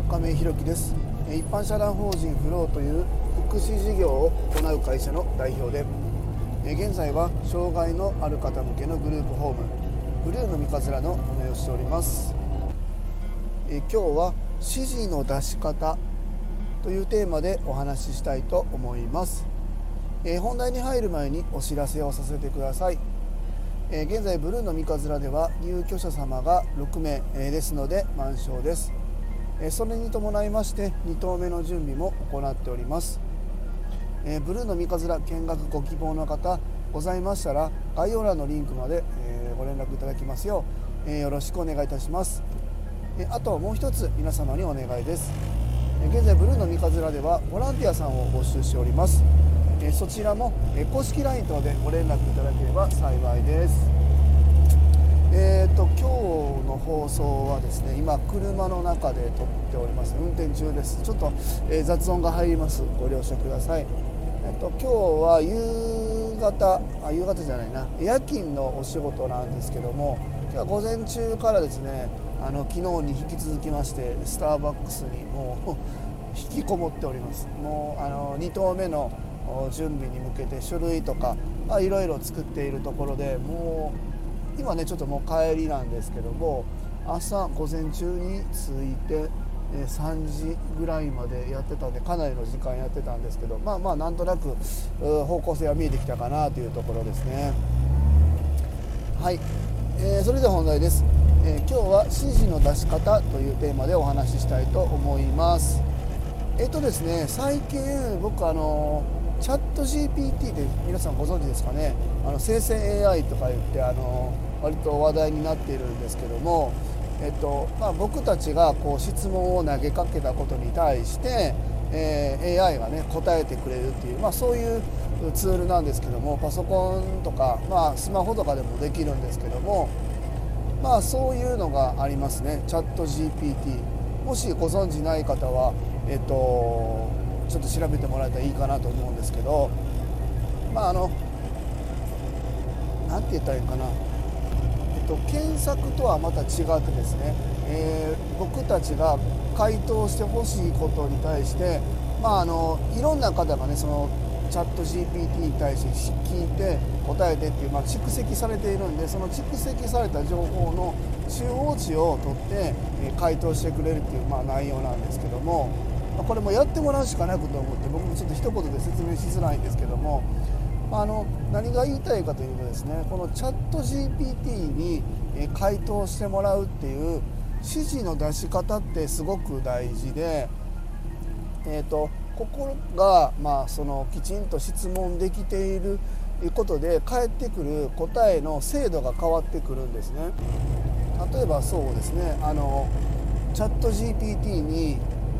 亀井弘樹です。一般社団法人フローという福祉事業を行う会社の代表で現在は障害のある方向けのグループホームブルーの三日面の運営をしております。今日は指示の出し方というテーマでお話ししたいと思います。本題に入る前にお知らせをさせてください。現在ブルーの三日面では入居者様が6名ですので満床です。それに伴いまして2棟目の準備も行っております。ブルーの三日面見学ご希望の方ございましたら概要欄のリンクまでご連絡いただきますようよろしくお願いいたします。あともう一つ皆様にお願いです。現在ブルーの三日面ではボランティアさんを募集しております。そちらも公式 LINE 等でご連絡いただければ幸いです。えーと、今日の放送はですね今車の中で撮っております。運転中です。ちょっと、えー、雑音が入ります。ご了承ください、えーと、今日は夕方あ夕方じゃないな。夜勤のお仕事なんですけども今日は午前中からですねあの昨日に引き続きましてスターバックスにもう 引きこもっております。もうあの2棟目の準備に向けて書類とかいろいろ作っているところでもう今ねちょっともう帰りなんですけども朝午前中に着いて3時ぐらいまでやってたんでかなりの時間やってたんですけどまあまあなんとなく方向性は見えてきたかなというところですね。はい、えー、それでは本題です、えー、今日は指示の出し方というテーマでお話ししたいと思います。えっ、ー、とですね最近僕あのチャット GPT で皆さんご存知ですかね？あの生成 AI とか言ってあの割と話題になっているんですけども、えっとまあ、僕たちがこう質問を投げかけたことに対して、えー、AI がね答えてくれるっていう、まあ、そういうツールなんですけどもパソコンとか、まあ、スマホとかでもできるんですけども、まあ、そういうのがありますね。チャット GPT もしご存知ない方はえっとちょっと調べてもらえたらいいかなと思うんですけどまああの何て言ったらいいかな、と、検索とはまた違ってですね、えー、僕たちが回答してほしいことに対してまああのいろんな方がねそのチャット GPT に対して聞いて答えてっていう、まあ、蓄積されているんでその蓄積された情報の中央値を取って回答してくれるっていう、まあ、内容なんですけどもこれもやってもらうしかないこと思って僕もちょっと一言で説明しづらいんですけどもあの何が言いたいかというとですねこのチャット GPT に回答してもらうっていう指示の出し方ってすごく大事で、えーと、ここが、まあ、そのきちんと質問できていることで返ってくる答えの精度が変わってくるんですね。例えばそうですねあのチャット GPT に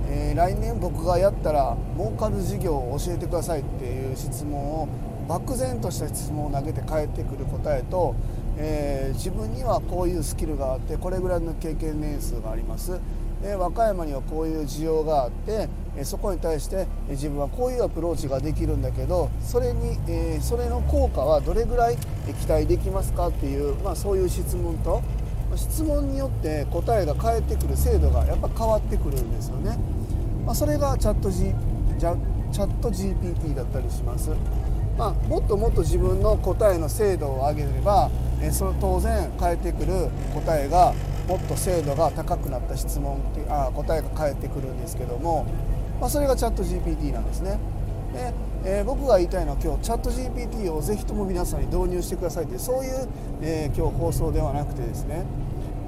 えー、来年僕がやったら儲かる事業を教えてくださいっていう質問を漠然とした質問を投げて返ってくる答えと、えー、自分にはこういうスキルがあってこれぐらいの経験年数があります、えー、和歌山にはこういう需要があって、えそこに対して自分はこういうアプローチができるんだけどそれに、えそれの効果はどれぐらい期待できますかっていう、まあ、そういう質問と質問によって答えが返ってくる精度がやっぱ変わってくるんですよね。まあ、それがチャット、G、チャット GPT だったりします、まあ、もっともっと自分の答えの精度を上げれば、えその当然返ってくる答えがもっと精度が高くなった質問あ答えが返ってくるんですけども、まあ、それがチャット GPT なんですね。でえー、僕が言いたいのは今日チャット GPT をぜひとも皆さんに導入してくださいってそういう、えー、今日放送ではなくてですね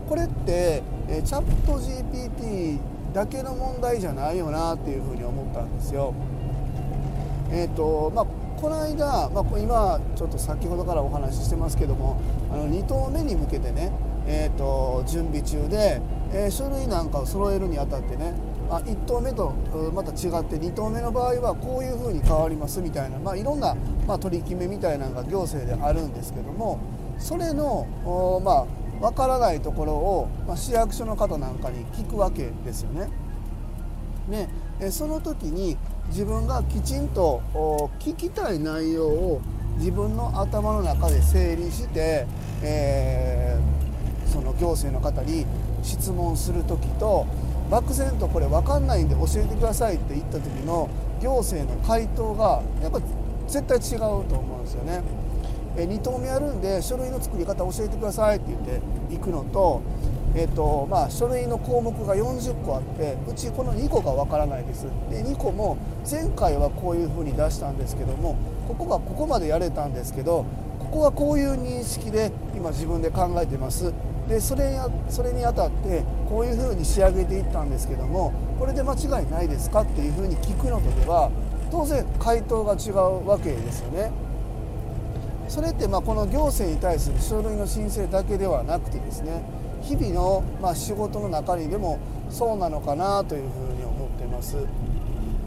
これって、えー、チャット GPT だけの問題じゃないよなっていうふうに思ったんですよ。えーとまあ、この間、まあ、今ちょっと先ほどからお話ししてますけどもあの2投目に向けてね、えーと、準備中で、えー、書類なんかを揃えるにあたってねあ1投目とまた違って2投目の場合はこういうふうに変わりますみたいな、まあ、いろんな、まあ、取り決めみたいなのが行政であるんですけどもそれの、まあ、わからないところを、まあ、市役所の方なんかに聞くわけですよね。ねその時に自分がきちんと聞きたい内容を自分の頭の中で整理して、えー、その行政の方に質問する時と漠然とこれ分かんないんで教えてくださいって言った時の行政の回答がやっぱ絶対違うと思うんですよね。え2棟目あるんで書類の作り方教えてくださいって言って行くのと,、えーとまあ、書類の項目が40個あってうちこの2個がわからないです。で2個も前回はこういうふうに出したんですけどもここがここまでやれたんですけどここはこういう認識で今自分で考えてます。でそれやそれにあたってこういうふうに仕上げていったんですけどもこれで間違いないですか？っていうふうに聞くのとでは当然回答が違うわけですよね。それってまあこの行政に対する書類の申請だけではなくてですね日々のまあ仕事の中にでもそうなのかなというふうに思っています。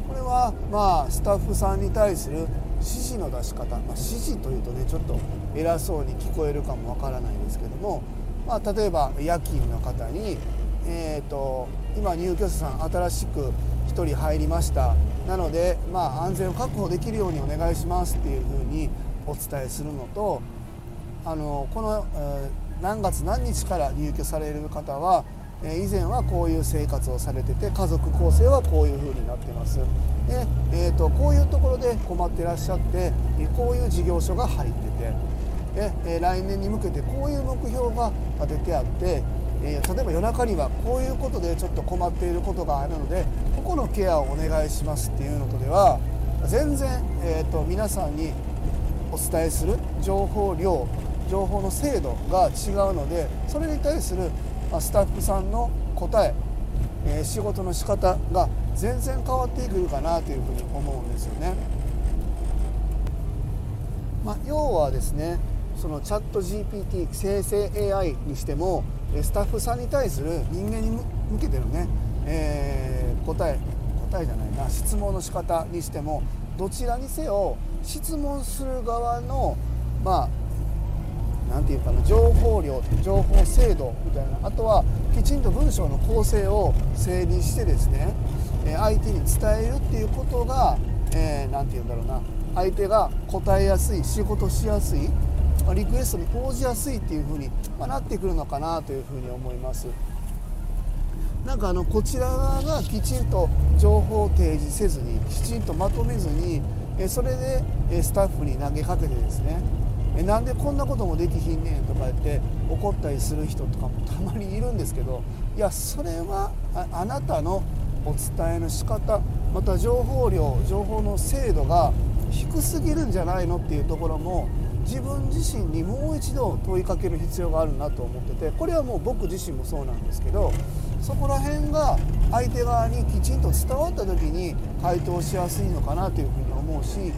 これはまあスタッフさんに対する指示の出し方、まあ、指示というとねちょっと偉そうに聞こえるかもわからないですけども、まあ、例えば夜勤の方に、えーと、今入居者さん新しく1人入りました。なので、まあ、安全を確保できるようにお願いしますっていうふうにお伝えするのとあのこの、えー、何月何日から入居される方は、え、以前はこういう生活をされてて家族構成はこういうふうになってます。で、えーと、こういうところで困ってらっしゃってこういう事業所が入っててで、え、来年に向けてこういう目標が立ててあってえ、例えば夜中にはこういうことでちょっと困っていることがあるのでここのケアをお願いしますっていうのとでは全然、えーと皆さんにお伝えする情報量情報の精度が違うのでそれに対するスタッフさんの答ええ仕事の仕方が全然変わってくるかなというふうに思うんですよね。まあ、要はですねそのチャット GPT 生成 AI にしてもスタッフさんに対する人間に向けてのね、えー、答え答えじゃないな質問の仕方にしてもどちらにせよ質問する側のまあ何て言うかな情報量情報精度みたいなあとはきちんと文章の構成を整理してですね相手に伝えるっていうことが何、えー、て言うんだろうな相手が答えやすい仕事しやすいリクエストに応じやすいっていう風になってくるのかなというふうに思います。なんかあのこちら側がきちんと情報を提示せずにきちんとまとめずにそれでスタッフに投げかけてですねえなんでこんなこともできひんねんとか言って怒ったりする人とかもたまにいるんですけどいやそれはあなたのお伝えの仕方また情報量情報の精度が低すぎるんじゃないのっていうところも自分自身にもう一度問いかける必要があるなと思っててこれはもう僕自身もそうなんですけどそこら辺が相手側にきちんと伝わった時に回答しやすいのかなというふうに思うし、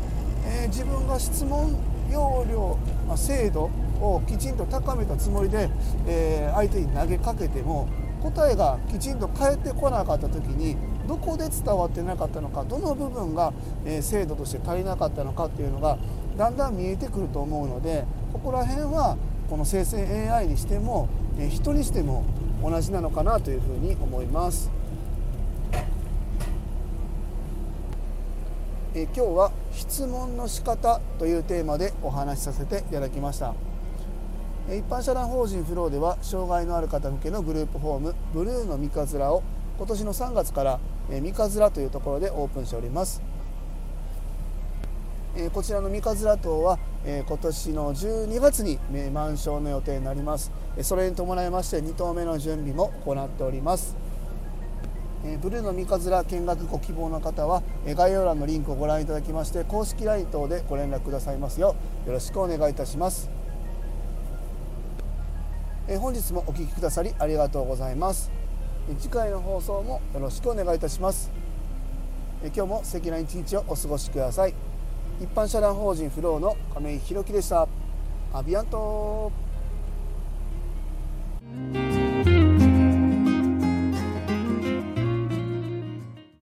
えー、自分が質問要領、まあ、精度をきちんと高めたつもりで、えー、相手に投げかけても答えがきちんと返ってこなかった時にどこで伝わってなかったのかどの部分が、えー、精度として足りなかったのかっていうのがだんだん見えてくると思うのでここら辺はこの生成 AI にしても、えー、人にしても同じなのかなというふうに思います。え今日は質問の仕方というテーマでお話しさせていただきました。一般社団法人フローでは障害のある方向けのグループホームブルーの三日面を今年の3月から三日面というところでオープンしております。こちらの三日面島は今年の12月に満床の予定になります。それに伴いまして2棟目の準備も行っております。えブルーの三日面見学ご希望の方はえ概要欄のリンクをご覧いただきまして公式 LINE 等でご連絡くださいますよ。うよろしくお願いいたします。え本日もお聴きくださりありがとうございます。次回の放送もよろしくお願いいたします。今日も素敵な一日をお過ごしください。一般社団法人フローの亀井宏樹でした。アビアント